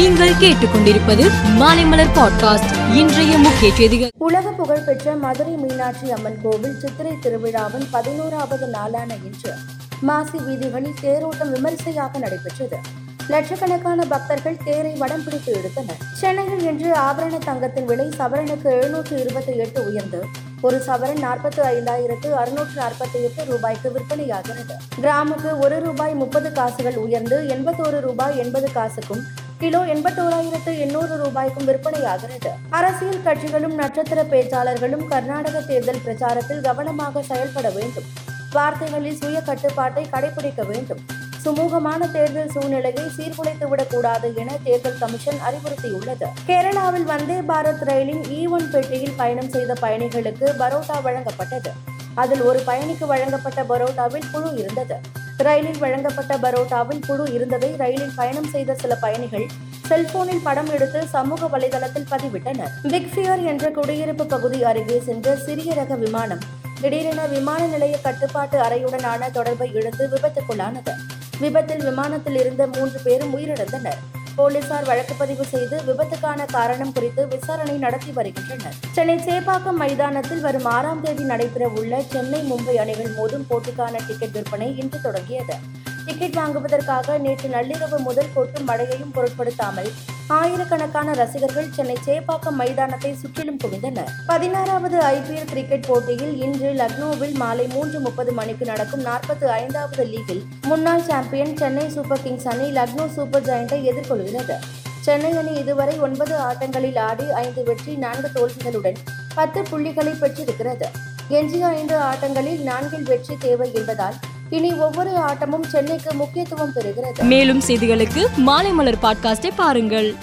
நீங்கள் கேட்டுக்கொண்டிருப்பது மாலைமலர் பாட்காஸ்ட். இன்றைய முக்கிய செய்திகள். உலக புகழ்பெற்ற மதுரை மீனாட்சி அம்மன் கோவில் சித்திரை திருவிழாவின் பதினோராவது நாளான இன்று மாசி வீதிகளில் தேரோட்டம் விமரிசையாக நடைபெற்றது. லட்சக்கணக்கான பக்தர்கள் தேரை வடம் பிடித்து எடுத்தனர். சென்னையில் இன்று ஆபரண தங்கத்தின் விலை சவரனுக்கு எழுநூற்று இருபத்தி எட்டு உயர்ந்து ஒரு சவரன் நாற்பத்தி ஐந்தாயிரத்து அறுநூற்று நாற்பத்தி எட்டு ரூபாய்க்கு விற்பனையாகிறது. கிராமுக்கு ஒரு ரூபாய் முப்பது காசுகள் உயர்ந்து எண்பத்தோரு ரூபாய் எண்பது காசுக்கும் கிலோ எண்பத்தோராயிரத்து எண்ணூறு ரூபாய்க்கும் விற்பனையாகிறது. அரசியல் கட்சிகளும் நட்சத்திர பேச்சாளர்களும் கர்நாடக தேர்தல் பிரச்சாரத்தில் கவனமாக செயல்பட வேண்டும். வார்த்தைகளில் சுய கட்டுப்பாட்டை கடைபிடிக்க வேண்டும். சுமூகமான தேர்தல் சூழ்நிலையை சீர்குலைத்துவிடக் கூடாது என தேர்தல் கமிஷன் அறிவுறுத்தியுள்ளது. கேரளாவில் வந்தே பாரத் ரயிலின் இ ஒன் பெட்டியில் பயணம் செய்த பயணிகளுக்கு பரோட்டா வழங்கப்பட்டது. அதில் ஒரு பயணிக்கு வழங்கப்பட்ட பரோட்டாவில் புழு இருந்தது. ரயிலில் வழங்கப்பட்ட பரோட்டாவில் புழு இருந்ததை ரயிலில் பயணம் செய்த சில பயணிகள் செல்போனில் படம் எடுத்து சமூக வலைதளத்தில் பதிவிட்டனர். பிக்ஃபியர் என்ற குடியிருப்பு பகுதி அருகே சென்ற சிறிய ரக விமானம் திடீரென விமான நிலைய கட்டுப்பாட்டு அறையுடனான தொடர்பை இழந்து விபத்துக்குள்ளானது. விபத்தில் விமானத்தில் இருந்த மூன்று பேரும் உயிரிழந்தனர். போலீசார் வழக்கு பதிவு செய்து விபத்துக்கான காரணம் குறித்து விசாரணை நடத்தி வருகின்றனர். சென்னை சேப்பாக்கம் மைதானத்தில் வரும் ஆறாம் தேதி நடைபெற உள்ள சென்னை மும்பை அணிகள் மோதும் போட்டிக்கான டிக்கெட் விற்பனை இன்று தொடங்கியது. டிக்கெட் வாங்குவதற்காக நேற்று நள்ளிரவு முதல் கொட்டும் மழையையும் பொருட்படுத்தாமல் ஆயிரக்கணக்கான ரசிகர்கள் சென்னை சேப்பாக்கம் மைதானத்தை சுற்றிலும் குவிந்தனர். பதினாறாவது ஐபிஎல் கிரிக்கெட் போட்டியில் இன்று லக்னோவில் மாலை மூன்று முப்பது மணிக்கு நடக்கும் நாற்பத்தி ஐந்தாவது லீகில் முன்னாள் சாம்பியன் சென்னை சூப்பர் கிங்ஸ் அணி லக்னோ சூப்பர் ஜெயண்டை எதிர்கொள்கிறது. சென்னை அணி இதுவரை ஒன்பது ஆட்டங்களில் ஆடி ஐந்து வெற்றி நான்கு தோல்விகளுடன் பத்து புள்ளிகளை பெற்றிருக்கிறது. எஞ்சிய ஐந்து ஆட்டங்களில் நான்கில் வெற்றி தேவை என்பதால் இனி ஒவ்வொரு ஆட்டமும் சென்னைக்கு முக்கியத்துவம் பெறுகிறது. மேலும் செய்திகளுக்கு மாலை மலர் பாட்காஸ்டை பாருங்கள்.